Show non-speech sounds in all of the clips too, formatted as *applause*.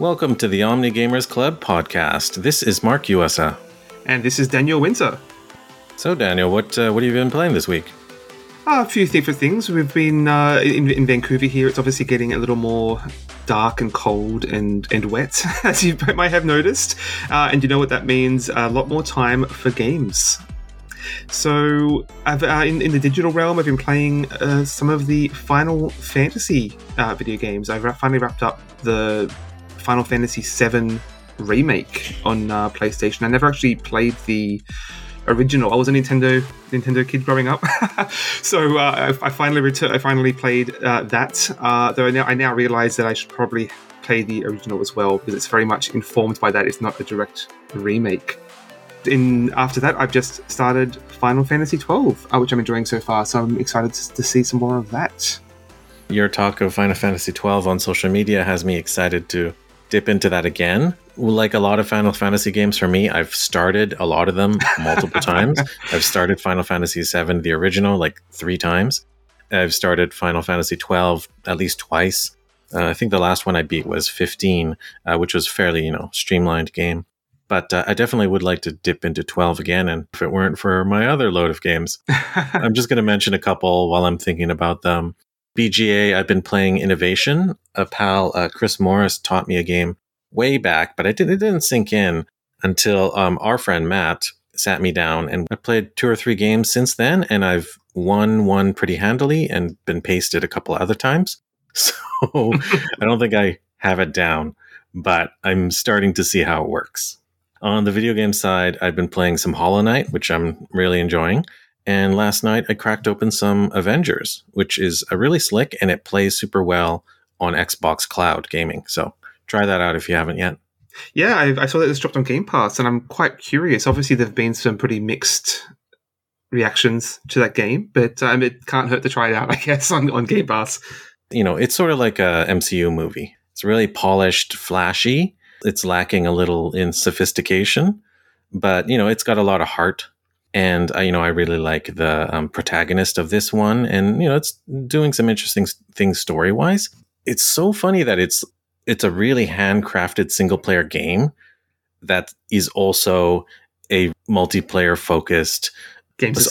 Welcome to the Omni Gamers Club podcast. This is Mark USA. And this is Daniel Winter. So, Daniel, what uh, what have you been playing this week? Uh, a few different things. We've been uh, in, in Vancouver here. It's obviously getting a little more dark and cold and, and wet, *laughs* as you *laughs* might have noticed. Uh, and you know what that means? A lot more time for games. So, uh, in, in, the digital realm, I've been playing uh, some of the Final Fantasy uh, video games. I've finally wrapped up the Final Fantasy VII remake on uh, PlayStation. I never actually played the original. I was a Nintendo Nintendo kid growing up, *laughs* so uh, I, I, finally returned. I finally played uh, that. Uh, though I now, I now realize that I should probably play the original as well because it's very much informed by that. It's not a direct remake. In after that, I've just started Final Fantasy twelve, uh, which I'm enjoying so far. So I'm excited to see some more of that. Your talk of Final Fantasy twelve on social media has me excited to dip into that again. Like a lot of Final Fantasy games for me, I've started a lot of them multiple *laughs* times. I've started Final Fantasy VII, the original, like three times. I've started Final Fantasy twelve at least twice. Uh, I think the last one I beat was 15, uh, which was fairly, you know, streamlined game. But uh, I definitely would like to dip into 12 again. And if it weren't for my other load of games, *laughs* I'm just going to mention a couple while I'm thinking about them. BGA, I've been playing Innovation. A pal, uh, Chris Morris, taught me a game way back, but I did, it didn't sink in until um, our friend Matt sat me down and I played two or three games since then, and I've won one pretty handily and been pasted a couple other times. *laughs* So I don't think I have it down, but I'm starting to see how it works. On the video game side, I've been playing some Hollow Knight, which I'm really enjoying. And last night I cracked open some Avengers, which is a really slick and it plays super well on Xbox Cloud gaming. So try that out if you haven't yet. Yeah, I, I saw that this dropped on Game Pass, and I'm quite curious. Obviously, there've been some pretty mixed reactions to that game, but um, it can't hurt to try it out, *laughs* I guess, on, on Game Pass. You know, it's sort of like a MCU movie. It's really polished, flashy. It's lacking a little in sophistication, but you know, it's got a lot of heart and I, you know I really like the um, protagonist of this one, and you know it's doing some interesting things story wise. It's so funny that it's it's a really handcrafted single player game that is also a multiplayer focused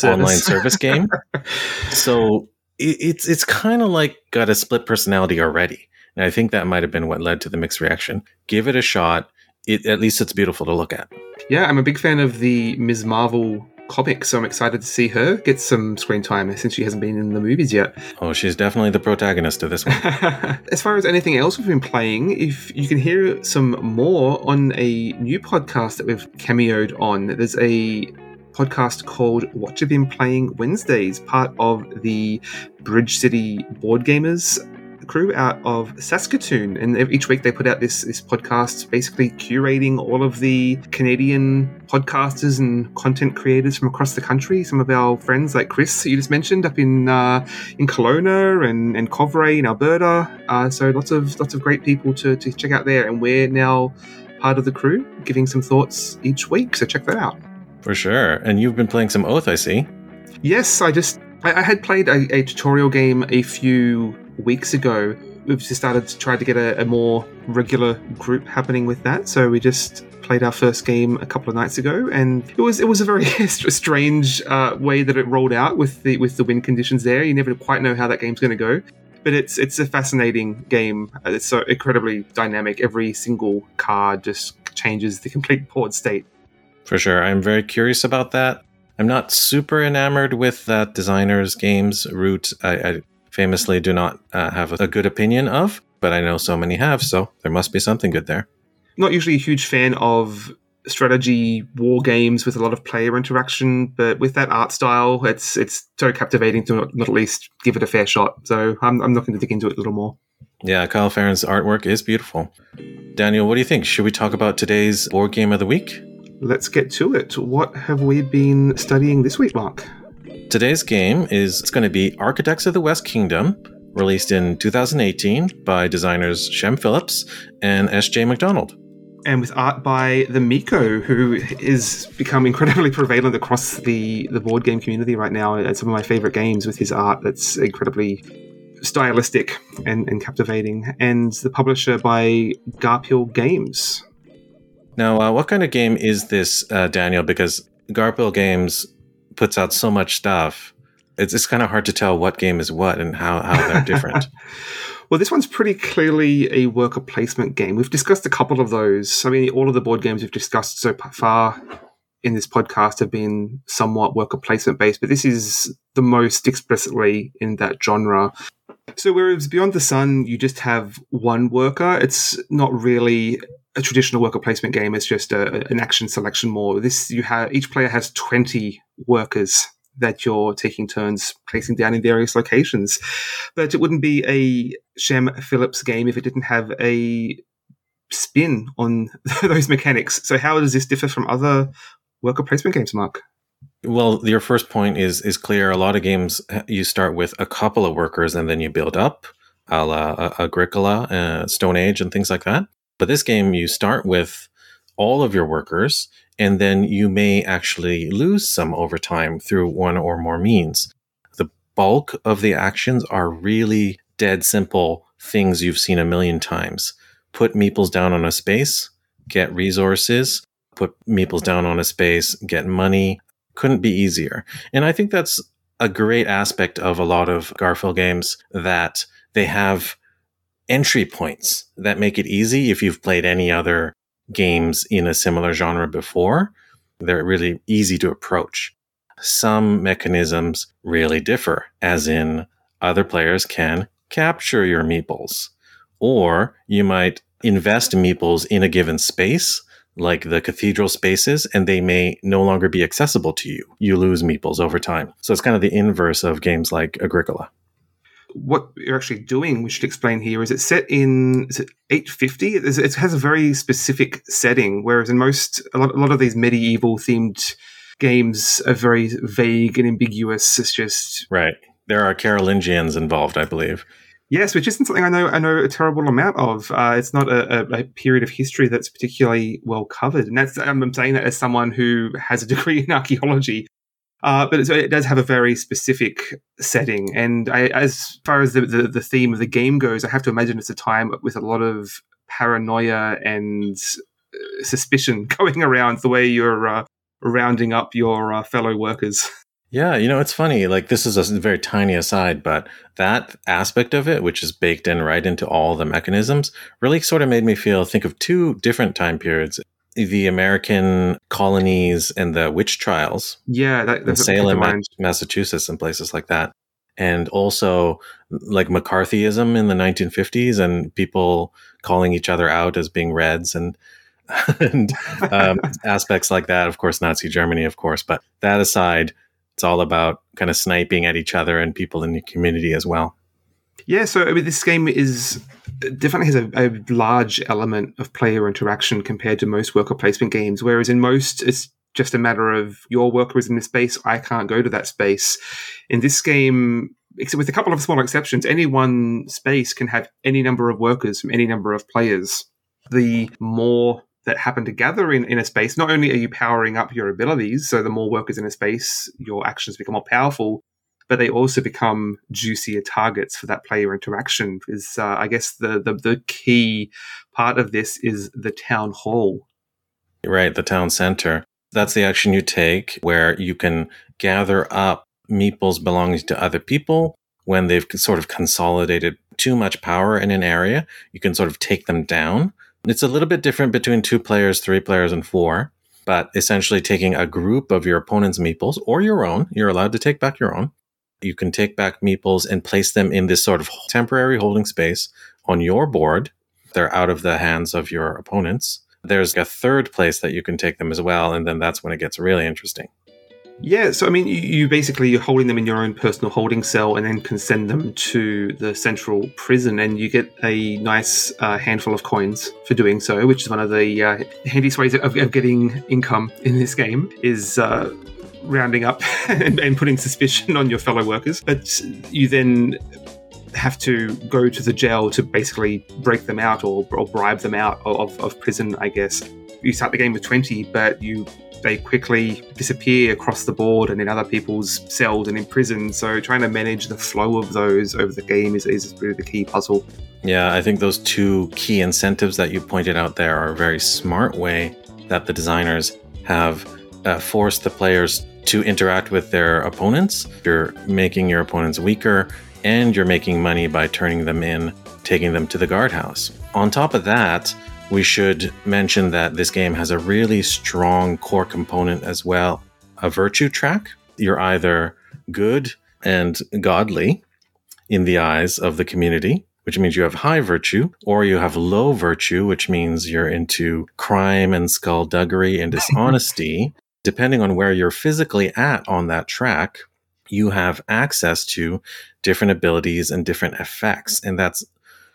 online service game. *laughs* so it, it's it's kind of like got a split personality already, and I think that might have been what led to the mixed reaction. Give it a shot. It, at least it's beautiful to look at. Yeah, I'm a big fan of the Ms. Marvel comic, so I'm excited to see her get some screen time since she hasn't been in the movies yet. Oh, she's definitely the protagonist of this one. *laughs* as far as anything else we've been playing, if you can hear some more on a new podcast that we've cameoed on, there's a podcast called What You've Been Playing Wednesdays, part of the Bridge City Board Gamers crew out of Saskatoon, and each week they put out this this podcast, basically curating all of the Canadian podcasters and content creators from across the country. Some of our friends, like Chris, you just mentioned, up in uh, in Kelowna and and Kovray in Alberta. Uh, so lots of lots of great people to to check out there, and we're now part of the crew, giving some thoughts each week. So check that out. For sure. And you've been playing some Oath, I see. Yes, I just I, I had played a, a tutorial game a few weeks ago, we've just started to try to get a, a, more regular group happening with that. So we just played our first game a couple of nights ago, and it was it was a very *laughs* strange uh, way that it rolled out with the with the wind conditions there. You never quite know how that game's going to go. But it's it's a fascinating game. It's so incredibly dynamic. Every single card just changes the *laughs* complete board state. For sure, I'm very curious about that. I'm not super enamored with that designer's games Root. I, I famously do not uh, have a good opinion of, but I know so many have, so there must be something good there. Not usually a huge fan of strategy war games with a lot of player interaction, but with that art style, it's it's so captivating to not, not at least give it a fair shot. So I'm, I'm looking to dig into it a little more. Yeah, Kyle Ferrin's artwork is beautiful. Daniel, what do you think? Should we talk about today's board game of the week? Let's get to it. What have we been studying this week, Mark? Today's game is it's going to be Architects of the West Kingdom, released in 2018 by designers Shem Phillips and S.J. Macdonald. And with art by the Mico, who is become incredibly prevalent across the, the board game community right now. It's some of my favorite games with his art that's incredibly stylistic and, and captivating, and the publisher by Garphill Games. Now, uh, what kind of game is this, uh, Daniel? Because Garphill Games puts out so much stuff. It's, it's kind of hard to tell what game is what and how, how they're different. *laughs* well, this one's pretty clearly a worker placement game. We've discussed a couple of those. I mean, all of the board games we've discussed so far in this podcast have been somewhat worker placement based, but this is the most explicitly in that genre. So, whereas Beyond the Sun, you just have one worker, it's not really a traditional worker placement game. is just a, an action selection more. This you have each player has twenty workers that you're taking turns placing down in various locations. But it wouldn't be a Shem Phillips game if it didn't have a spin on *laughs* those mechanics. So how does this differ from other worker placement games, Mark? Well, your first point is is clear. A lot of games you start with a couple of workers and then you build up, a la uh, Agricola, uh, Stone Age, and things like that. But this game, you start with all of your workers, and then you may actually lose some over time through one or more means. The bulk of the actions are really dead simple things you've seen a million times. Put meeples down on a space, get resources, put meeples down on a space, get money. Couldn't be easier. And I think that's a great aspect of a lot of Garphill games that they have entry points that make it easy if you've played any other games in a similar genre before. They're really easy to approach. Some mechanisms really differ, as in other players can capture your meeples, or you might invest meeples in a given space like the cathedral spaces, and they may no longer be accessible to you. You lose meeples over time. So it's kind of the inverse of games like Agricola. What you're actually doing, we should explain here, is it's set in is it 850. It has a very specific setting, whereas in most a lot, a lot of these medieval themed games are very vague and ambiguous. It's just right. There are Carolingians involved, I believe. Yes, which isn't something I know I know a terrible amount of. Uh, it's not a, a, a, period of history that's particularly well covered, and that's I'm saying that as someone who has a degree in archaeology. Uh, but it does have a very specific setting, and I, as far as the, the, the theme of the game goes, I have to imagine it's a time with a lot of paranoia and uh, suspicion *laughs* going around the way you're uh, rounding up your uh, fellow workers. Yeah, you know, it's funny. Like, this is a very tiny aside, but that aspect of it, which is baked in right into all the mechanisms, really sort of made me feel think of two different time periods the American colonies and the witch trials. Yeah, that, that's Salem, Massachusetts, and places like that. And also like McCarthyism in the 1950s and people calling each other out as being Reds and *laughs* and um, *laughs* aspects like that. Of course, Nazi Germany, of course. But that aside, it's all about kind of sniping at each other and people in the community as well. Yeah, so I mean, this game is uh, definitely has a, a, large element of player interaction compared to most worker placement games. Whereas in most, it's just a matter of your worker is in this space, I can't go to that space. In this game, except with a couple of small exceptions, any one space can have any number of workers from any number of players. The more that happen to gather in, in a space, not only are you powering up your abilities, so the more workers in a space, your actions become more powerful, but they also become juicier targets for that player interaction. Is uh, I guess the, the the key part of this is the town hall. Right, the town center. That's the action you take where you can gather up meeples belonging to other people when they've sort of consolidated too much power in an area. You can sort of take them down it's a little bit different between two players, three players, and four, but essentially taking a group of your opponent's meeples or your own, you're allowed to take back your own. You can take back meeples and place them in this sort of temporary holding space on your board. They're out of the hands of your opponents. There's a third place that you can take them as well, and then that's when it gets really interesting. Yeah, so I mean, you, basically you're holding them in your own personal holding cell, and then can send them to the central prison, and you get a nice uh, handful of coins for doing so, which is one of the uh, handiest ways of, of, getting income in this game. Is uh, rounding up *laughs* and, and putting suspicion on your fellow workers, but you then have to go to the jail to basically break them out or, or bribe them out of, of prison, I guess. you start the game with 20, but you they quickly disappear across the board and in other people's cells and in prison. So trying to manage the flow of those over the game is, is really the key puzzle. Yeah, I think those two key incentives that you pointed out there are a very smart way that the designers have uh, forced the players to interact with their opponents. You're making your opponents weaker and you're making money by turning them in, taking them to the guardhouse. On top of that, we should mention that this game has a really strong core component as well a virtue track. You're either good and godly in the eyes of the community, which means you have high virtue, or you have low virtue, which means you're into crime and skullduggery and *laughs* dishonesty. Depending on where you're physically at on that track, you have access to different abilities and different effects. And that's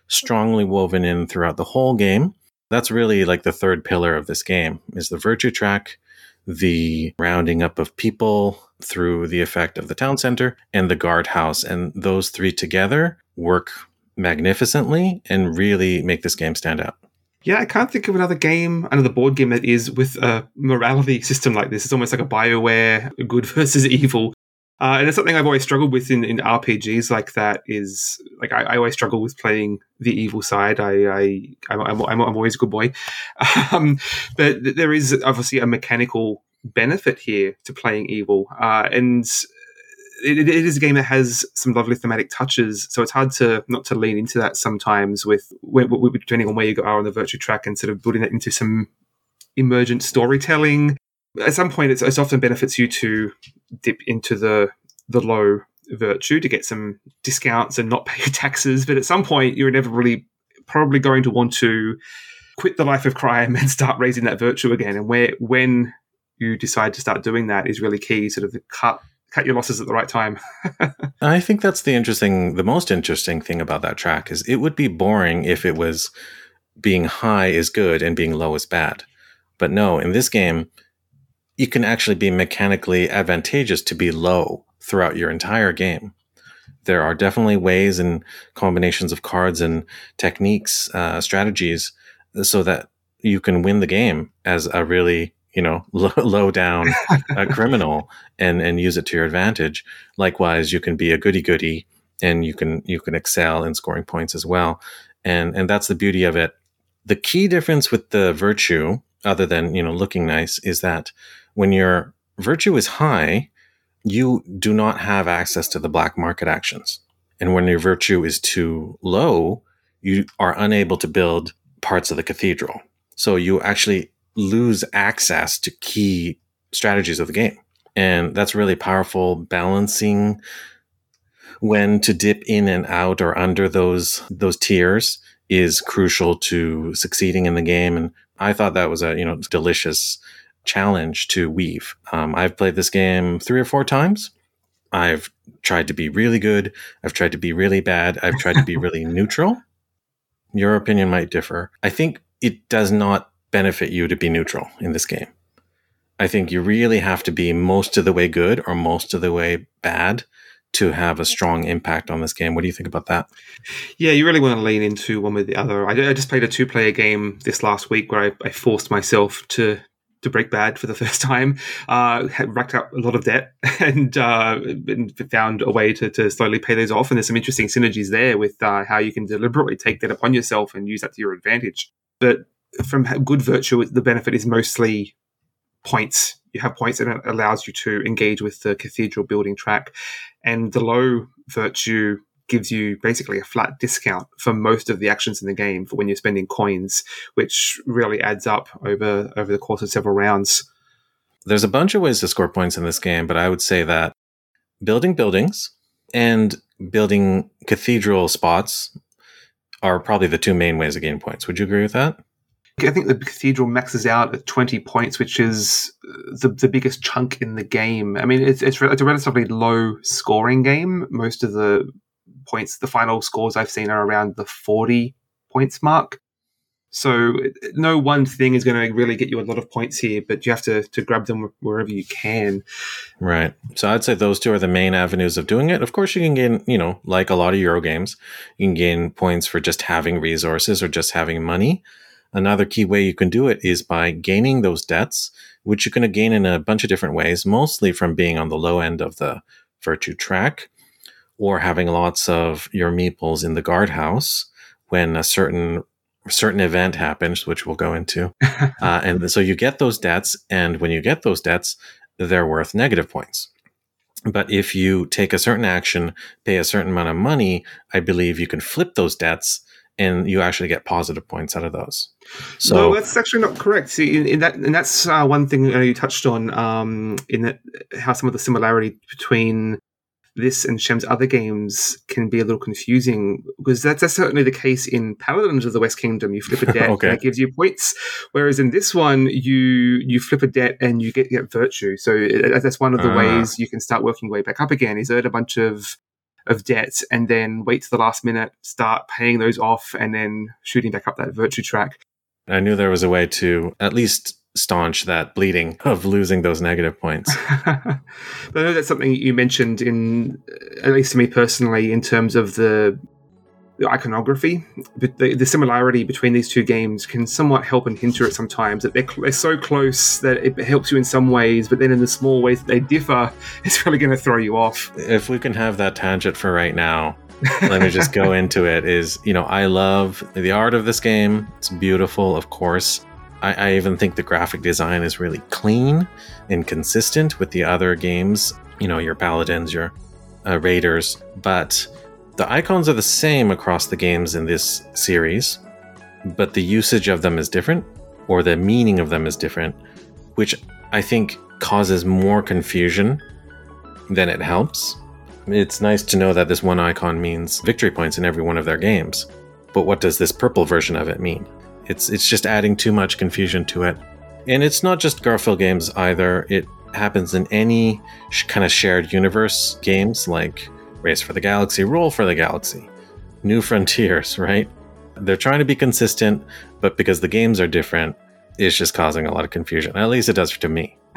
strongly woven in throughout the whole game that's really like the third pillar of this game is the virtue track the rounding up of people through the effect of the town center and the guardhouse and those three together work magnificently and really make this game stand out yeah, I can't think of another game, another board game that is with a morality system like this. It's almost like a Bioware good *laughs* versus evil uh, and it's something I've always struggled with in, in RPGs like that. Is like I, I always struggle with playing the evil side. I, I I'm, I'm, I'm always a good boy, *laughs* um, but there is obviously a mechanical benefit here to playing evil, uh, and it, it is a game that has some lovely thematic touches. So it's hard to not to lean into that sometimes with, depending on where you are on the virtue track and sort of building that into some emergent storytelling at some point it's, it's often benefits you to dip into the the low virtue to get some discounts and not *laughs* pay your taxes but at some point you're inevitably probably going to want to quit the life of crime and start raising that virtue again and where when you decide to start doing that is really key sort of the cut cut your losses at the right time *laughs* i think that's the interesting the most interesting thing about that track is it would be boring if it was being high is good and being low is bad but no in this game you can actually be mechanically advantageous to be low throughout your entire game. There are definitely ways and combinations of cards and techniques, uh, strategies, so that you can win the game as a really you know *laughs* low, low down *laughs* uh, criminal and and use it to your advantage. Likewise, you can be a goody goody and you can you can excel in scoring points as well. And and that's the beauty of it. The key difference with the virtue, other than you know looking nice, is that when your virtue is high, you do not have access to the black market actions. And when your virtue is too low, you are unable to build parts of the cathedral. So you actually lose access to key strategies of the game. And that's really powerful balancing when to dip in and out or under those those tiers is crucial to succeeding in the game and I thought that was a you know delicious challenge to weave. Um, I've played this game three or four times. I've tried to be really good. I've tried to be really bad. I've tried to be *laughs* really neutral. Your opinion might differ. I think it does not benefit you to be neutral in this game. I think you really have to be most of the way good or most of the way bad to have a strong impact on this game. What do you think about that? Yeah, you really want to lean into one with the other. I, I just played a two player game this last week where I, I forced myself to to break bad for the *laughs* first time, uh, racked up a lot of debt *laughs* and, uh, and found a way to, to, slowly pay those off. And there's some interesting synergies there with uh, how you can deliberately take that upon yourself and use that to your advantage. But from good virtue, the benefit is mostly points. You have points and it allows you to engage with the cathedral building track. And the low virtue gives you basically a flat discount for most of the actions in the game for when you're spending coins, which really adds up over over the course of several rounds. There's a bunch of ways to score points in this game, but I would say that building buildings and building cathedral spots are probably the two main ways of gaining points. Would you agree with that? I think the cathedral maxes out at 20 points, which is uh, the, the biggest chunk in the game. I mean, it's, it's, it's a relatively low scoring game. Most of the points. The final scores I've seen are around the 40 points mark. So no one thing is going to really get you a lot of points here, but you have to, to grab them wherever you can. Right. So I'd say those two are the main avenues of doing it. Of course, you can gain, you know, like a lot of Euro games, you can gain points for just having resources or just having money. Another key way you can do it is by gaining those debts, which you're going to gain in a bunch of different ways, mostly from being on the low end of the virtue track or having lots of your meeples in the guardhouse when a certain certain event happens, which we'll go into. *laughs* uh, and so you get those debts, and when you get those debts, they're worth negative points. But if you take a certain action, pay a certain amount of money, I believe you can flip those debts and you actually get positive points out of those. So no, that's actually not correct. See, in, in that, and that's uh, one thing you touched on um, in that how some of the similarity between this and Shem's other games can be a little confusing because that's, that's certainly the case in Paladins of the West Kingdom. You flip a *laughs* debt okay. and it gives you points, whereas in this one you you flip a debt and you get get virtue. So it, that's one of the uh. ways you can start working your way back up again. Is earn a bunch of of debts and then wait to the last minute, start paying those off, and then shooting back up that virtue track. I knew there was a way to at least staunch that bleeding *laughs* of losing those negative points. *laughs* I know that's something you mentioned in, uh, at least to me personally, in terms of the iconography. But the, the, similarity between these two games can somewhat help and hinder it sometimes. That they're, they're so close that it helps you in some ways, but then in the small ways that they differ, *laughs* it's really going to throw you off. If we can have that tangent for right now. let me just go *laughs* into it is you know i love the art of this game it's beautiful of course I, I even think the graphic design is really clean and consistent with the other games. You know, your paladins, your uh, raiders, but the icons are the same across the games in this series, but the usage of them is different, or the meaning of them is different, which I think causes more confusion than it helps. It's nice to know that this one icon means victory points in every one of their games, but what does this purple version of it mean? It's it's just adding too much confusion to it. And it's not just Garphill games either. It happens in any sh- kind of shared universe games like Race for the Galaxy, Roll for the Galaxy, New Frontiers, *laughs* right? They're trying to be consistent, but because the games are different, it's just causing a lot of confusion. At least it does to me. *laughs*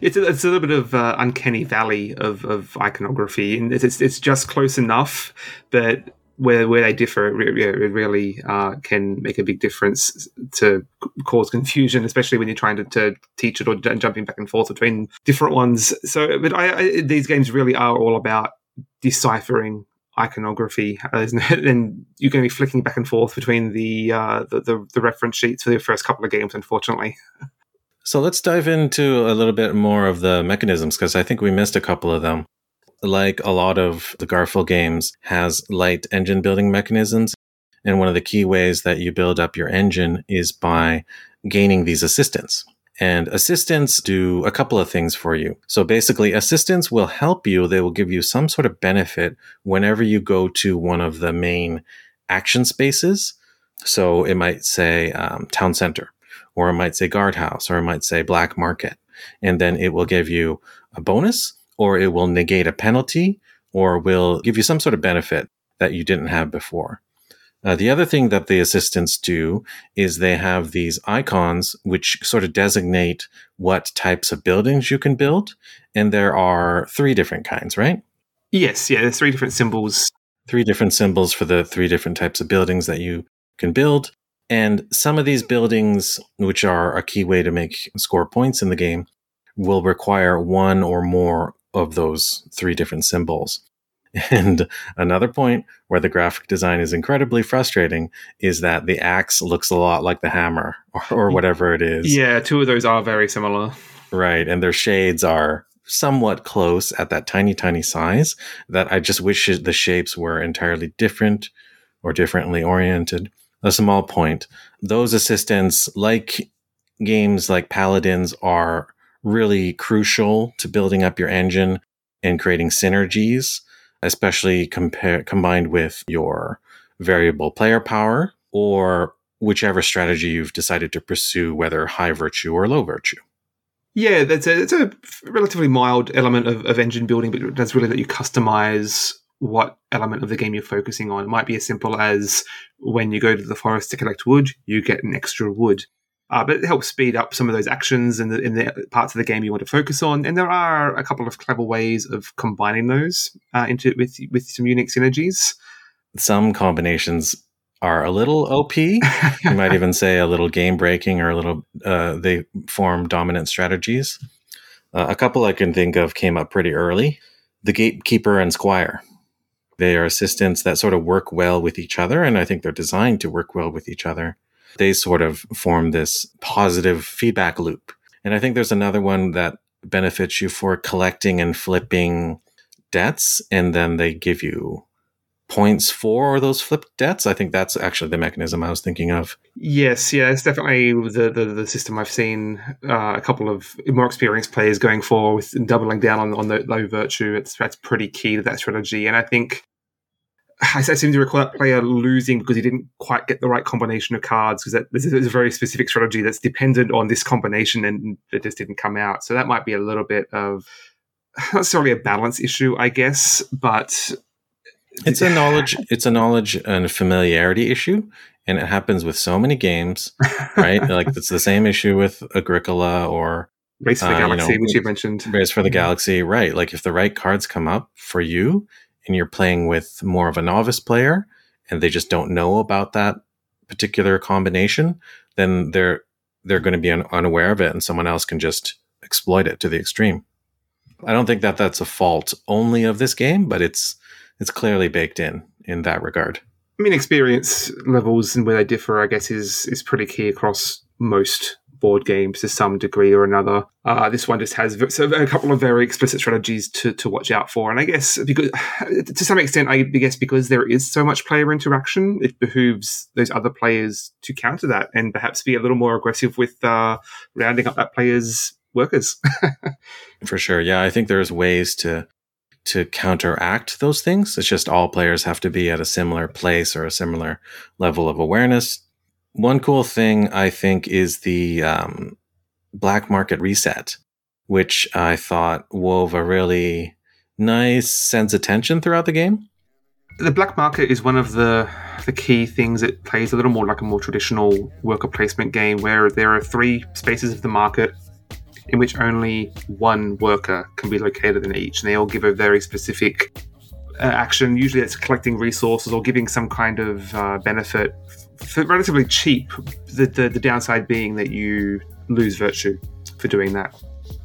it's, a, it's a little bit of uh, uncanny valley of, of iconography, and it's, it's just close enough, but where where they differ, it really uh, can make a big difference to cause confusion, especially when you're trying to, to teach it or jumping back and forth between different ones. So, but I, I, these games really are all about deciphering iconography, *laughs* and you're going to be flicking back and forth between the, uh, the, the the reference sheets for the first couple of games, unfortunately. *laughs* So let's dive into a little bit more of the mechanisms because I think we missed a couple of them like a lot of the Garphill games, has light engine building mechanisms. And one of the key ways that you build up your engine is by gaining these assistants. And assistants do a couple of things for you. So basically, assistants will help you. They will give you some sort of benefit whenever you go to one of the main action spaces. So it might say um, town center, or it might say guardhouse, or it might say black market. And then it will give you a bonus or it will negate a penalty, or will give you some sort of benefit that you didn't have before. Uh, the other thing that the assistants do is they have these icons which sort of designate what types of buildings you can build. And there are three different kinds, right? Yes, yeah, there's three different symbols. Three different symbols for the three different types of buildings that you can build. And some of these buildings, which are a key way to make score points in the game, will require one or more of those three different symbols. *laughs* And another point where the graphic design is incredibly frustrating is that the axe looks a lot like the hammer *laughs* or, or whatever it is. Yeah, two of those are very similar. Right. And their shades are somewhat close at that tiny, tiny size that I just wish the shapes were entirely different or differently oriented. A small point. Those assistants, like games like Paladins, are really crucial to building up your engine and creating synergies, especially compare, combined with your variable player power or whichever strategy you've decided to pursue, whether high virtue or low virtue. Yeah, that's a, it's a relatively mild element of, of engine building, but it does really let you customize what element of the game you're focusing on. It might be as simple as when you go to the forest to collect wood, you get an extra wood. Uh, but it helps speed up some of those actions in the, in the parts of the game you want to focus on. And there are a couple of clever ways of combining those uh, into with with some unique synergies. Some combinations are a little OP. you might even say a little game breaking or a little, uh, they form dominant strategies. Uh, a couple I can think of came up pretty early the Gatekeeper and Squire. They are assistants that sort of work well with each other, and I think they're designed to work well with each other. They sort of form this positive feedback loop. And I think there's another one that benefits you for collecting and flipping debts, and then they give you points for those flipped debts. I think that's actually the mechanism I was thinking of. Yes, yeah, it's definitely the the, the system I've seen uh, a couple of more experienced players going for with doubling down on, on the low virtue. It's that's pretty key to that strategy, and I think. I seem to recall that player losing because he didn't quite get the right combination of cards? Because this is a very specific strategy that's dependent on this combination and it just didn't come out. So that might be a little bit of not necessarily a balance issue, I guess, but it's a knowledge it's a knowledge and familiarity issue and it happens with so many games *laughs* right? Like it's the same issue with agricola or race for the uh, galaxy you know, which you mentioned. Race for the galaxy right? Like if the right cards come up for you and you're playing with more of a novice player and they just don't know about that particular combination then they're they're going to be un- unaware of it and someone else can just exploit it to the extreme i don't think that that's a fault only of this game but it's it's clearly baked in in that regard. I mean, experience levels and where they differ, I guess, is is pretty key across most board games to some degree or another. Uh, this one just has so a couple of very explicit strategies to, to watch out for, and I guess because *sighs* to some extent, I guess because there is so much player interaction, it behooves those other players to counter that and perhaps be a little more aggressive with uh, rounding up that player's workers. *laughs* for sure, yeah, I think there's ways to to counteract those things. It's just all players have to be at a similar place or a similar level of awareness. One cool thing I think is the um, black market reset, which I thought wove a really nice sense of tension throughout the game. The black market is one of the the key things It plays a little more like a more traditional worker placement game where there are three spaces of the market in which only one worker can be located in each, and they all give a very specific uh, action. Usually, it's collecting resources or giving some kind of uh, benefit for relatively cheap. The, the the downside being that you lose virtue for doing that.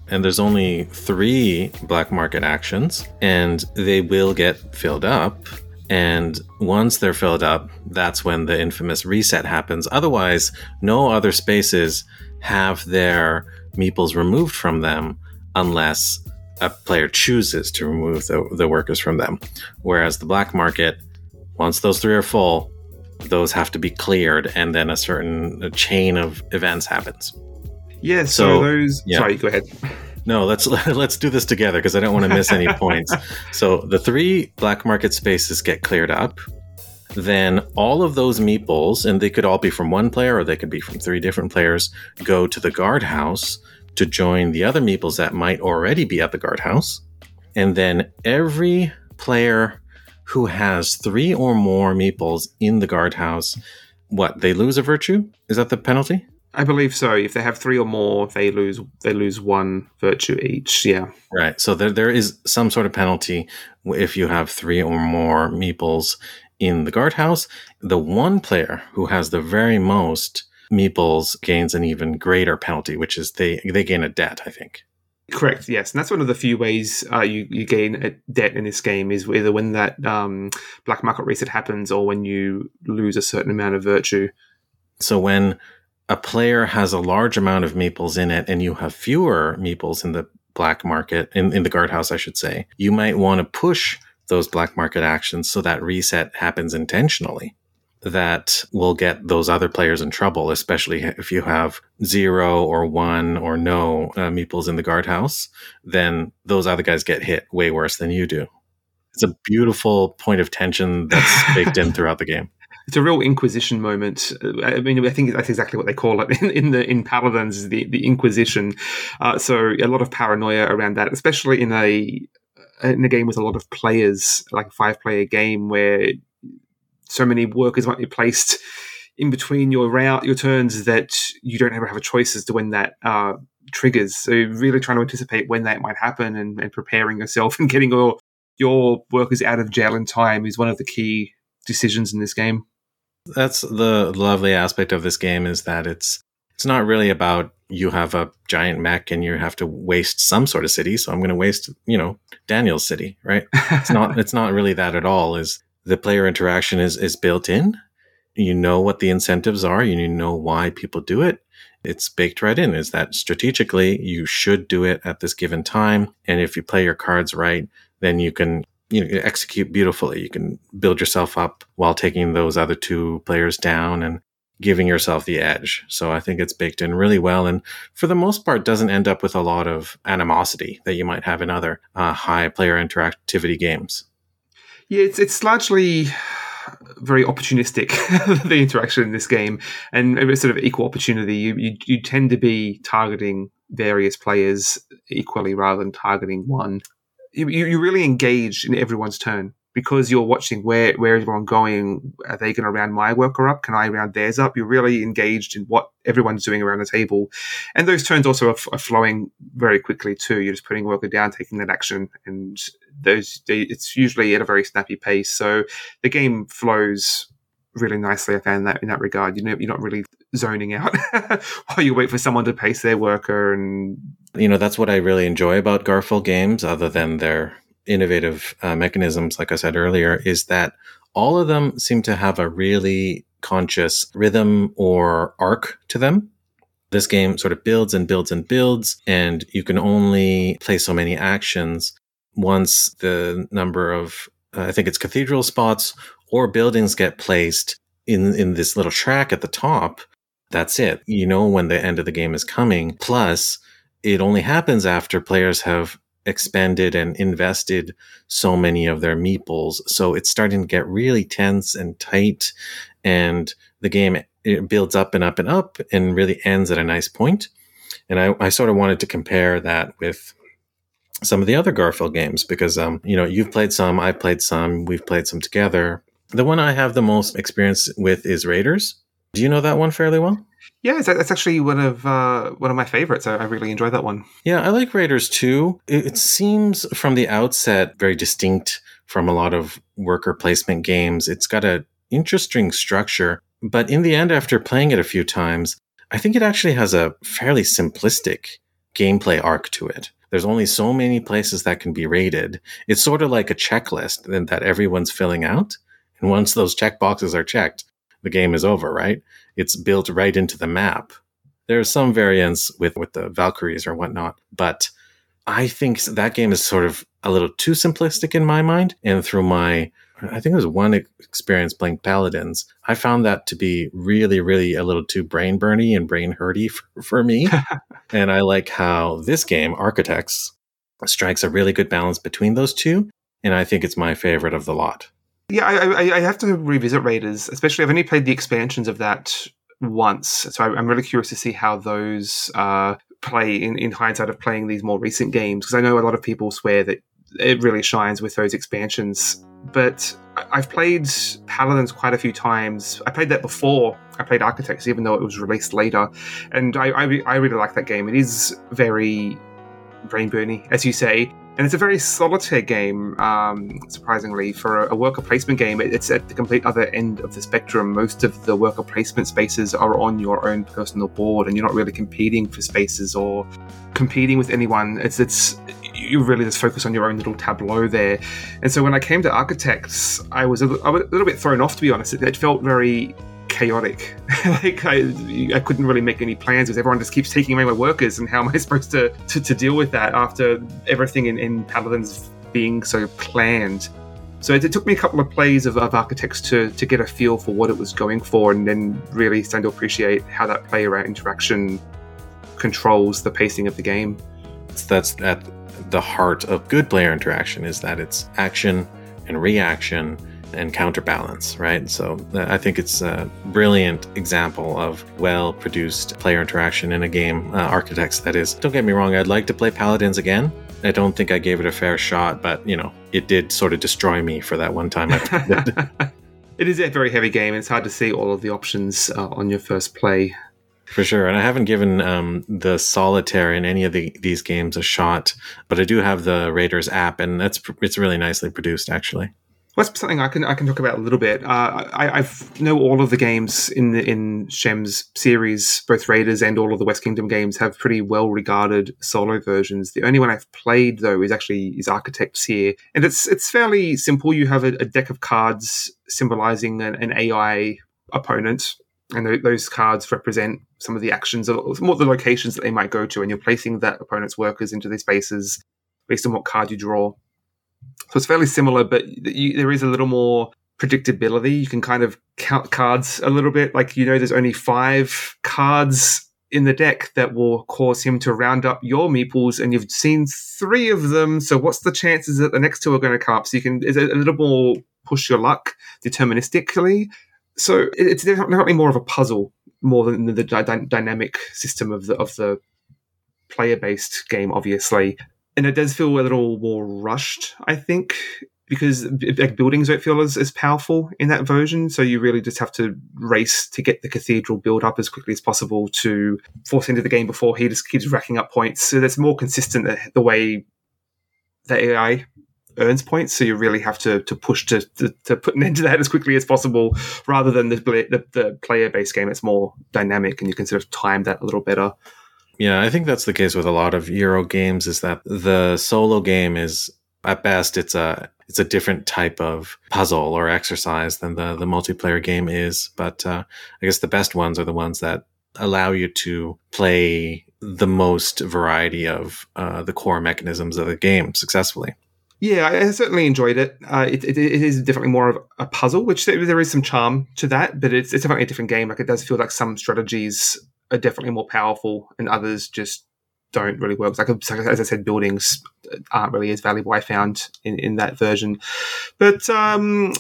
And there's only three black market actions, and they will get filled up. And once they're filled up, that's when the infamous reset happens. Otherwise, no other spaces have their meeples removed from them unless a player chooses to remove the, the workers from them. Whereas the black market, once those three are full, those have to be cleared, and then a certain chain of events happens. Yeah. So, so those. Yeah. Sorry, go ahead. No, let's *laughs* let's do this together because I don't want to miss any points. *laughs* So the three black market spaces get cleared up. Then all of those meeples, and they could all be from one player or they could be from three different players, go to the guardhouse to join the other meeples that might already be at the guardhouse. And then every player who has three or more meeples in the guardhouse, what they lose a virtue? Is that the penalty? I believe so. If they have three or more, they lose they lose one virtue each. Yeah. Right. So there there is some sort of penalty if you have three or more meeples in the guardhouse. The one player who has the very most meeples gains an even greater penalty, which is they they gain a debt. I think. Correct. Yes, and that's one of the few ways uh, you you gain a debt in this game is either when that um, black market reset happens or when you lose a certain amount of virtue. So when a player has a large amount of meeples in it, and you have fewer meeples in the black market in, in the guardhouse, I should say, you might want to push those black market actions so that reset happens intentionally that will get those other players in trouble, especially if you have zero or one or no uh, meeples in the guardhouse, then those other guys get hit way worse than you do. It's a beautiful point of tension that's *laughs* baked in throughout the game. It's a real Inquisition moment. I mean, I think that's exactly what they call it *laughs* in, in the in Paladins, the the Inquisition. Uh, so a lot of paranoia around that, especially in a in a game with a lot of players, like a five player game where so many workers might be placed in between your route, your turns that you don't ever have a choice as to when that uh, triggers. So really trying to anticipate when that might happen and, and preparing yourself *laughs* and getting your your workers out of jail in time is one of the key decisions in this game. That's the lovely aspect of this game is that it's it's not really about you have a giant mech and you have to waste some sort of city. So I'm going to waste, you know, Daniel's city, right? It's not, *laughs* it's not really that at all. Is the player interaction is, is built in. You know what the incentives are. You know why people do it. It's baked right in is that strategically you should do it at this given time. And if you play your cards right, then you can you know, execute beautifully. You can build yourself up while taking those other two players down and giving yourself the edge. So I think it's baked in really well, and for the most part, doesn't end up with a lot of animosity that you might have in other uh, high player interactivity games. Yeah, it's it's largely very opportunistic *laughs* the interaction in this game, and it's sort of equal opportunity. You, you you tend to be targeting various players equally rather than targeting one. You, you really engage in everyone's turn because you're watching where where is everyone going? Are they going to round my worker up? Can I round theirs up? You're really engaged in what everyone's doing around the table, and those turns also are, are flowing very quickly too. You're just putting worker down, taking that action, and those they, it's usually at a very snappy pace. So the game flows really nicely. I found that in that regard. You know, you're not really zoning out *laughs* while you wait for someone to pace their worker and. You know, that's what I really enjoy about Garphill games, other than their innovative uh, mechanisms, like I said earlier, is that all of them seem to have a really conscious rhythm or arc to them. This game sort of builds and builds and builds, and you can only play so many actions once the number of, uh, I think it's cathedral spots or buildings get placed in, in this little track at the top. That's it. You know when the end of the game is coming. Plus, it only happens after players have expended and invested so many of their meeples. So it's starting to get really tense and tight. And the game it builds up and up and up and really ends at a nice point. And I, I sort of wanted to compare that with some of the other Garphill games because, um, you know, you've played some, I've played some, we've played some together. The one I have the most experience with is Raiders. Do you know that one fairly well? Yeah, that's actually one of uh, one of my favorites. I, really enjoy that one. Yeah, I like Raiders too. It, seems from the outset very distinct from a lot of worker placement games. It's got an interesting structure, but in the end, after playing it a few times, I think it actually has a fairly simplistic gameplay arc to it. There's only so many places that can be raided. It's sort of like a checklist that everyone's filling out. And once those check boxes are checked, the game is over, right? It's built right into the map. There are some variants with, with the Valkyries or whatnot, but I think that game is sort of a little too simplistic in my mind. And through my, I think it was one experience playing Paladins, I found that to be really, really a little too brain burny and brain hurty *laughs* for, for me. *laughs* and I like how this game, Architects, strikes a really good balance between those two. And I think it's my favorite of the lot. Yeah, I, I, have to revisit Raiders, especially I've only played the expansions of that once, so I'm really curious to see how those uh, play in, in hindsight of playing these more recent games because I know a lot of people swear that it really shines with those expansions. But I've played Paladins quite a few times. I played that before I played Architects, even though it was released later, and I, I, I really like that game. It is very brain burny, as you say. And it's a very solitaire game, um, surprisingly, for a, worker placement game. It's at the complete other end of the spectrum. Most of the worker placement spaces are on your own personal board, and you're not really competing for spaces or competing with anyone. It's it's you really just focus on your own little tableau there. And so when I came to Architects, I was a, I was a little bit thrown off, to be honest. It, it felt very chaotic. *laughs* like I, I couldn't really make any plans because everyone just keeps taking away my workers, and how am I *laughs* supposed to to, to deal with that after everything in, in Paladins being so planned? So it, it, took me a couple of plays of, of Architects to to get a feel for what it was going for, and then really starting to appreciate how that player interaction controls the pacing of the game. That's at the heart of good player interaction is that it's action and reaction and counterbalance, right? So uh, I think it's a brilliant example of well produced player interaction in a game, uh, Architects, that is. Don't get me wrong, I'd like to play Paladins again. I don't think I gave it a fair shot, but you know, it did sort of destroy me for that one time I played it. *laughs* it is a very heavy game. It's hard to see all of the options uh, on your first play. For sure, and I haven't given um, the solitaire in any of the, these games a shot, but I do have the Raiders app, and that's it's really nicely produced, actually. Well, that's something I can I can talk about a little bit. Uh, I I've know all of the games in the in Shem's series, both Raiders and all of the West Kingdom games have pretty well regarded solo versions. The only one I've played though is actually is Architects here, and it's it's fairly simple. You have a, a deck of cards symbolizing an, an AI opponent, and th- those cards represent some of the actions or more the locations that they might go to, and you're placing that opponent's workers into these spaces based on what card you draw. So it's fairly similar, but you, there is a little more predictability. You can kind of count cards a little bit. Like, you know, there's only five cards in the deck that will cause him to round up your meeples, and you've seen three of them. So, what's the chances that the next two are going to come up? So, you can, is a little more push your luck deterministically. So, it's definitely more of a puzzle more than the dy- dynamic system of the, of the player based game, obviously and it does feel a little more rushed, I think, because like buildings don't feel as, as powerful in that version. So you really just have to race to get the cathedral built up as quickly as possible to force into the game before he just keeps racking up points. So that's more consistent the way the AI earns points. So you really have to to push to, to, to put an end to that as quickly as possible, rather than the the, the player based game. It's more dynamic, and you can sort of time that a little better. Yeah, I think that's the case with a lot of Euro games is that the solo game is at best it's a it's a different type of puzzle or exercise than the the multiplayer game is, but uh, I guess the best ones are the ones that allow you to play the most variety of uh, the core mechanisms of the game successfully. Yeah, I certainly enjoyed it. Uh, it, it. It is definitely more of a puzzle, which there is some charm to that, but it's, it's definitely a different game. Like it does feel like some strategies are definitely more powerful, and others just don't really work. Like, as I said, buildings aren't really as valuable. I found in, in that version, but um,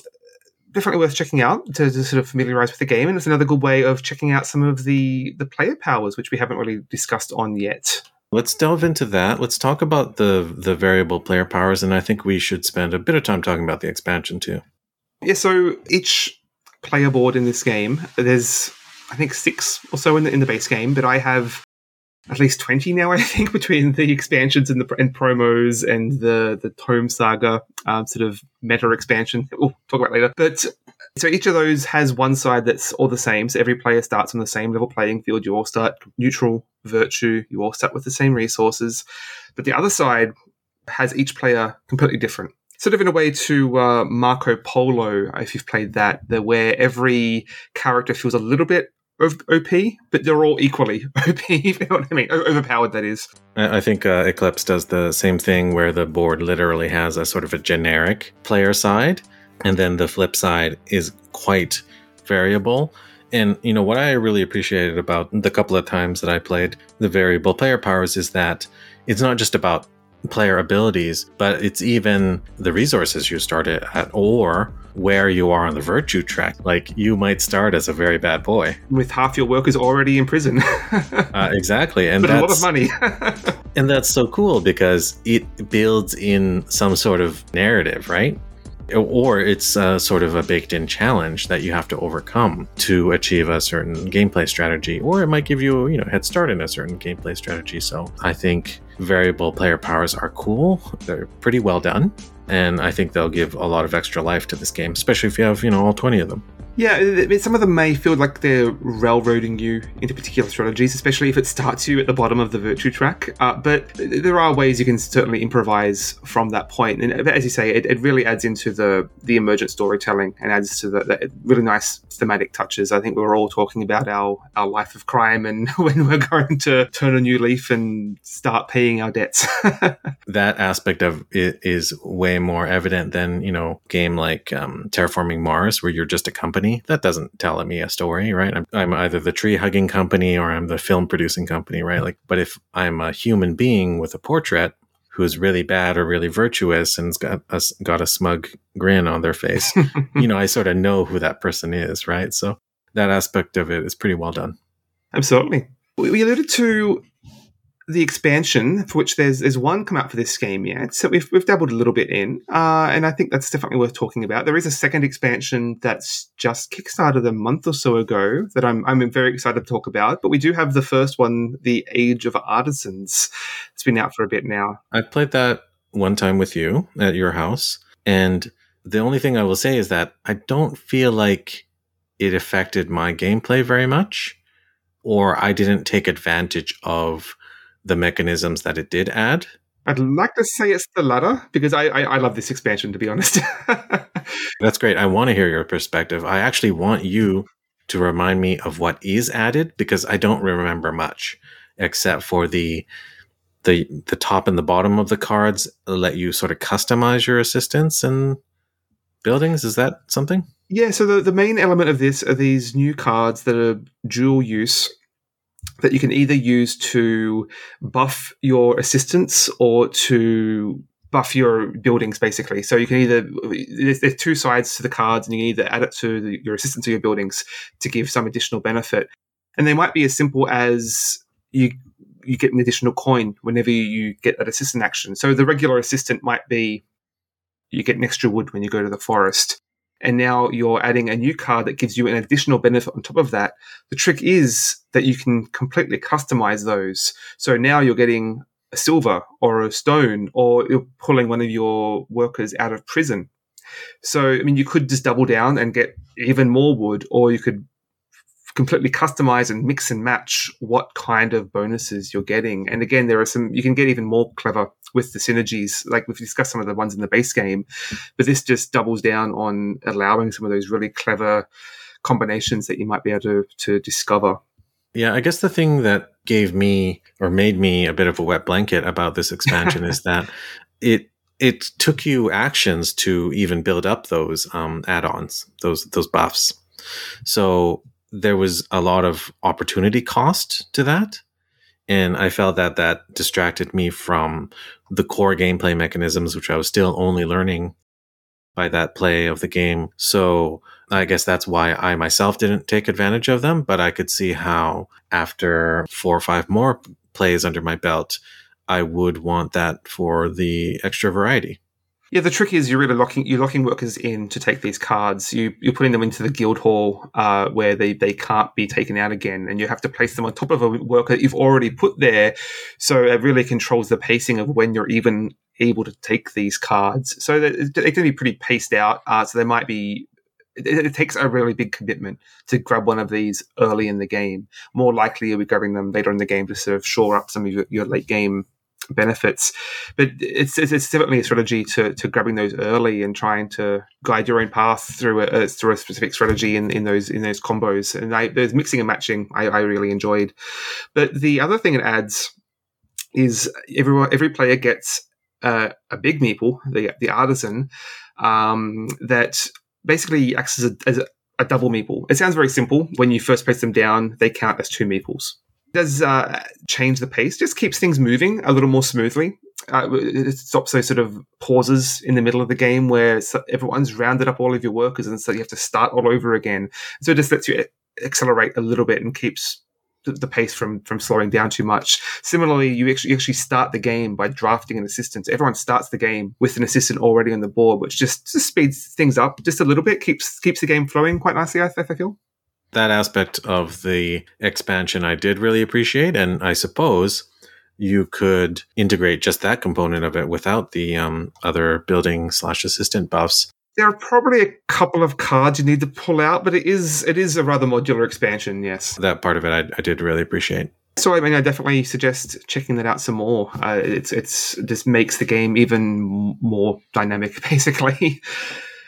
definitely worth checking out to, to, sort of familiarize with the game. And it's another good way of checking out some of the the player powers, which we haven't really discussed on yet. Let's delve into that. Let's talk about the the variable player powers, and I think we should spend a bit of time talking about the expansion too. Yeah. So each player board in this game, there's I think six or so in the in the base game, but I have at least twenty now. I think *laughs* between the expansions and the and promos and the the Tome Saga um, sort of meta expansion. We'll talk about later. But so each of those has one side that's all the same. So every player starts on the same level playing field. You all start neutral virtue. You all start with the same resources. But the other side has each player completely different sort of in a way to uh, Marco Polo, if you've played that, where every character feels a little bit OP, but they're all equally *laughs* OP. You know what I mean, o- overpowered. That is. I think uh, Eclipse does the same thing, where the board literally has a sort of a generic player side, and then the flip side is quite variable. And you know what I really appreciated about the couple of times that I played the variable player powers is that it's not just about player abilities, but it's even the resources you start at or where you are on the virtue track. Like you might start as a very bad boy with half your workers already in prison. *laughs* uh, exactly, and but a lot of money. *laughs* and that's so cool because it builds in some sort of narrative, right? or it's a sort of a baked in challenge that you have to overcome to achieve a certain gameplay strategy or it might give you you know head start in a certain gameplay strategy so i think variable player powers are cool. They're pretty well done and i think they'll give a lot of extra life to this game especially if you have you know all 20 of them yeah, some of them may feel like they're railroading you into particular strategies, especially if it starts you at the bottom of the virtue track. Uh, but there are ways you can certainly improvise from that point. And as you say, it, it really adds into the the emergent storytelling and adds to the, the, really nice thematic touches. I think we were all talking about our, our life of crime and *laughs* when we're going to turn a new leaf and start paying our debts. *laughs* that aspect of it is way more evident than, you know, game like um, Terraforming Mars, where you're just a company company. That doesn't tell me a story, right? I'm, I'm either the tree hugging company or I'm the film producing company, right? Like, but if I'm a human being with a portrait who's really bad or really virtuous and's got a, got a smug grin on their face, *laughs* you know, I sort of know who that person is, right? So that aspect of it is pretty well done. Absolutely. We alluded to the expansion, for which there's there's one come out for this game yet, so we've we've dabbled a little bit in, uh, and I think that's definitely worth talking about. There is a second expansion that's just kickstarted a month or so ago that I'm I'm very excited to talk about. But we do have the first one, the Age of Artisans. It's been out for a bit now. I played that one time with you at your house, and The only thing I will say is that I don't feel like it affected my gameplay very much, or I didn't take advantage of the mechanisms that it did add. I'd like to say it's the latter because I, I, I love this expansion, to be honest. *laughs* That's great. I want to hear your perspective. I actually want you to remind me of what is added because I don't remember much except for the the the top and the bottom of the cards let you sort of customize your assistance and buildings. Is that something? Yeah, so the, the main element of this are these new cards that are dual use that you can either use to buff your assistants or to buff your buildings basically. So you can either there's, there's two sides to the cards and you can either add it to the, your assistant to your buildings to give some additional benefit. And they might be as simple as you you get an additional coin whenever you get an assistant action. So the regular assistant might be you get an extra wood when you go to the forest and now you're adding a new card that gives you an additional benefit on top of that. The trick is that you can completely customize those. So now you're getting a silver or a stone, or you're pulling one of your workers out of prison. So, I mean, you could just double down and get even more wood, or you could completely customize and mix and match what kind of bonuses you're getting. And again, there are some, you can get even more clever with the synergies. Like we've discussed some of the ones in the base game, but this just doubles down on allowing some of those really clever combinations that you might be able to, to discover. Yeah, I guess the thing that gave me or made me a bit of a wet blanket about this expansion is *laughs* that it it took you actions to even build up those um, add-ons, those those buffs. So there was a lot of opportunity cost to that. And I felt that that distracted me from the core gameplay mechanisms, which I was still only learning by that play of the game. So I guess that's why I myself didn't take advantage of them, but I could see how after four or five more plays under my belt, I would want that for the extra variety. Yeah, the trick is you're really locking you're locking workers in to take these cards. You you're putting them into the guild hall uh, where they, they can't be taken out again, and you have to place them on top of a worker you've already put there. So it really controls the pacing of when you're even able to take these cards. So they can be pretty paced out. Uh, so they might be. It, it, takes a really big commitment to grab one of these early in the game. More likely, you'll be grabbing them later in the game to sort of shore up some of your, your late game benefits. But it's, it's, it's definitely a strategy to, to grabbing those early and trying to guide your own path through a, through a specific strategy in, in those in those combos. And I, there's mixing and matching I, I really enjoyed. But the other thing it adds is everyone every player gets uh, a big meeple, the the artisan, um, that basically acts as a, as a, a double meeple. It sounds very simple. When you first place them down, they count as two meeples does uh, change the pace, just keeps things moving a little more smoothly. Uh, it stops those sort of pauses in the middle of the game where everyone's rounded up all of your workers and so you have to start all over again. So it just lets you accelerate a little bit and keeps the pace from from slowing down too much. Similarly, you actually, you actually start the game by drafting an assistant. everyone starts the game with an assistant already on the board, which just, just speeds things up just a little bit, keeps keeps the game flowing quite nicely. I, I feel that aspect of the expansion I did really appreciate. And I suppose you could integrate just that component of it without the um, other building slash assistant buffs. There are probably a couple of cards you need to pull out, but it is it is a rather modular expansion. Yes, that part of it I, I did really appreciate. So I mean, I definitely suggest checking that out some more. Uh, it's it's just makes the game even more dynamic, *laughs* basically.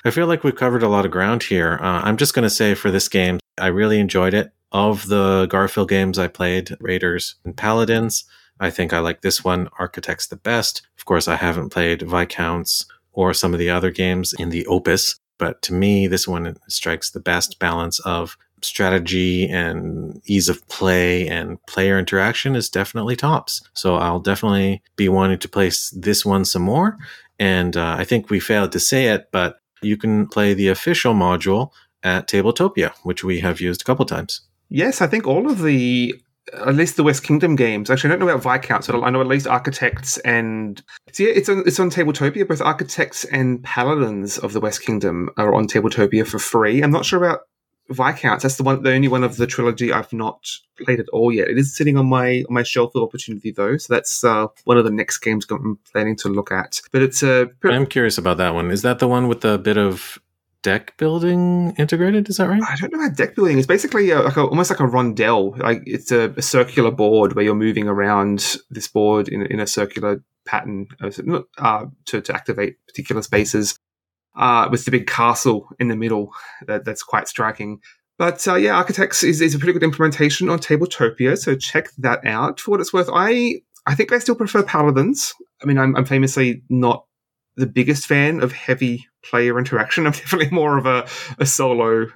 I feel like we've covered a lot of ground here. Uh, I'm just going to say for this game, I really enjoyed it. Of the Garphill games I played, Raiders and Paladins, I think I like this one, Architects, the best. Of course, I haven't played Viscounts or some of the other games in the Opus, but to me, this one strikes the best balance of strategy and ease of play and player interaction is definitely tops. So I'll definitely be wanting to play this one some more. And uh, I think we failed to say it, but you can play the official module at Tabletopia, which we have used a couple times. Yes, I think all of the at least the West Kingdom games. Actually, I don't know about Viscounts, but I know at least Architects and so yeah, it's on it's on Tabletopia. Both Architects and Paladins of the West Kingdom are on Tabletopia for free. I'm not sure about Viscounts. That's the one, the only one of the trilogy I've not played at all yet. It is sitting on my on my shelf of opportunity though, so that's uh, one of the next games I'm planning to look at. But it's a. Uh, I'm curious about that one. Is that the one with the bit of deck building integrated? Is that right? I don't know how deck building is. Basically, a, like a, almost like a rondel. Like it's a, a, circular board where you're moving around this board in, in a circular pattern uh, to, to activate particular spaces uh, with the big castle in the middle. That, that's quite striking. But uh, yeah, Architects is, is a pretty good implementation on Tabletopia, so check that out. For what it's worth, I I think I still prefer Paladins. I mean, I'm, I'm famously not the biggest fan of heavy player interaction. I'm *laughs* definitely more of a, a solo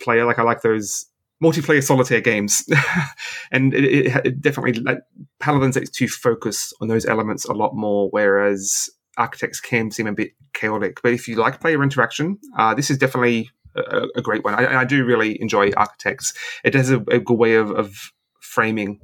player. Like I like those multiplayer solitaire games, *laughs* and it, it, it definitely like, Paladins likes to focus on those elements a lot more, whereas Architects can seem a bit chaotic. But if you like player interaction, uh, this is definitely a, a great one. I, I, do really enjoy Architects. It has a, a good way of, of framing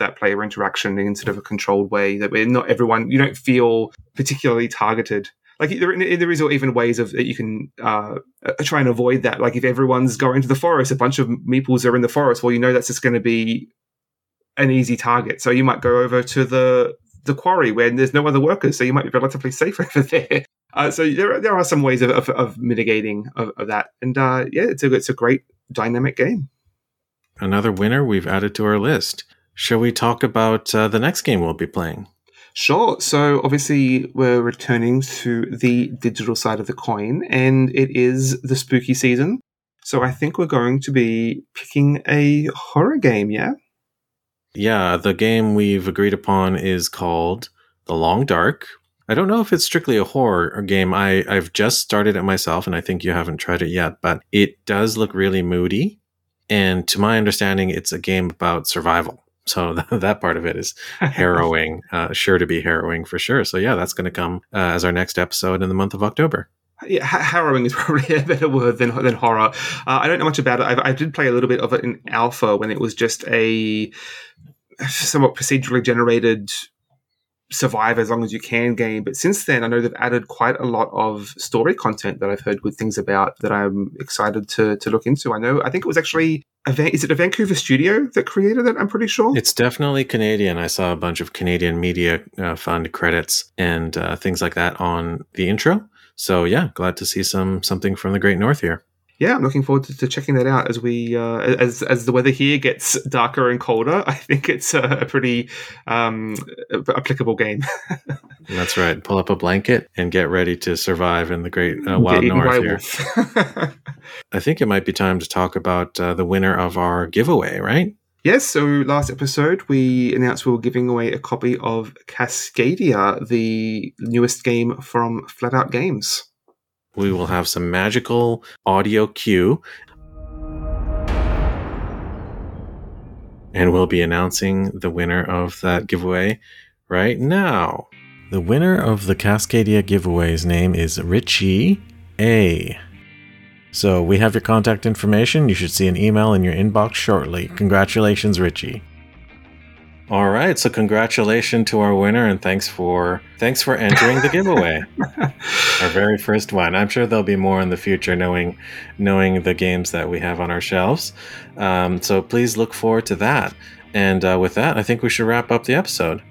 that player interaction in sort of a controlled way that we're not everyone you don't feel particularly targeted like there, there is even ways of that you can uh, uh, try and avoid that. Like if everyone's going to the forest, a bunch of meeples are in the forest. Well, you know that's just going to be an easy target. So you might go over to the the quarry where there's no other workers, so you might be relatively safe *laughs* over there. Uh, so there there are some ways of, of, of mitigating of, of, that, and uh, yeah, it's a it's a great dynamic game. Another winner we've added to our list. Shall we talk about uh, the next game we'll be playing? Sure. So obviously we're returning to the digital side of the coin, and it is the spooky season. So I think we're going to be picking a horror game, yeah? Yeah, the game we've agreed upon is called The Long Dark. I don't know if it's strictly a horror game. I, I've just started it myself, and I think you haven't tried it yet, but it does look really moody. And to my understanding, it's a game about survival. So *laughs* that part of it is *laughs* harrowing, uh, sure to be harrowing for sure. So yeah, that's going to come uh, as our next episode in the month of October. Yeah, harrowing is *laughs* probably a better word than than horror. Uh, I don't know much about it. I, I, did play a little bit of it in alpha when it was just a somewhat procedurally generated survive as long as you can game. But since then, I know they've added quite a lot of story content that I've heard good things about that I'm excited to to look into. I know, I think it was actually a, is it a Vancouver studio that created it? I'm pretty sure it's definitely Canadian. I saw a bunch of Canadian Media uh, Fund credits and uh, things like that on the intro. So yeah, glad to see some something from the Great North here yeah, I'm looking forward to, to checking that out as we uh, as as the weather here gets darker and colder. *laughs* I think it's a, a pretty um, applicable game. *laughs* That's right. Pull up a blanket and get ready to survive in the great uh, wild north here. *laughs* I think it might be time to talk about uh, the winner of our giveaway, right? Yes, so last episode we announced we were giving away a copy of Cascadia, the newest game from Flatout Games. We will have some magical audio cue. And we'll be announcing the winner of that giveaway right now. The winner of the Cascadia giveaway's name is Ritchie A. So we have your contact information. You should see an email in your inbox shortly. Congratulations, Ritchie. All right, so congratulations to our winner, and thanks for thanks for entering the giveaway, *laughs* our very first one. I'm sure there'll be more in the future, knowing knowing the games that we have on our shelves. Um, so please look forward to that. And uh, with that, I think we should wrap up the episode.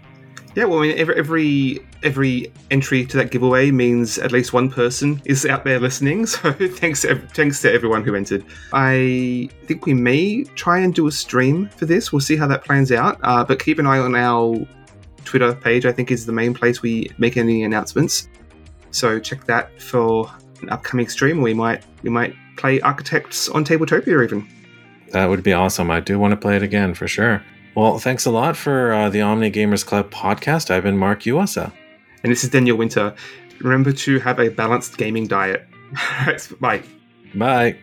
Yeah, well, I mean, every, every every entry to that giveaway means at least one person is out there listening. *laughs* So thanks, to, thanks to everyone who entered. I think we may try and do a stream for this. We'll see how that plans out. Uh, but keep an eye on our Twitter page. I think is the main place we make any announcements. So check that for an upcoming stream. We might we might play Architects on Tabletopia even. That would be awesome. I do want to play it again for sure. Well, thanks a lot for uh, the Omni Gamers Club podcast. I've been Mark Uwasa. And this is Daniel Winter. Remember to have a balanced gaming diet. *laughs* Bye. Bye.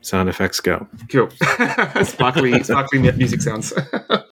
Sound effects go. Cool. *laughs* sparkly, sparkly music sounds. *laughs*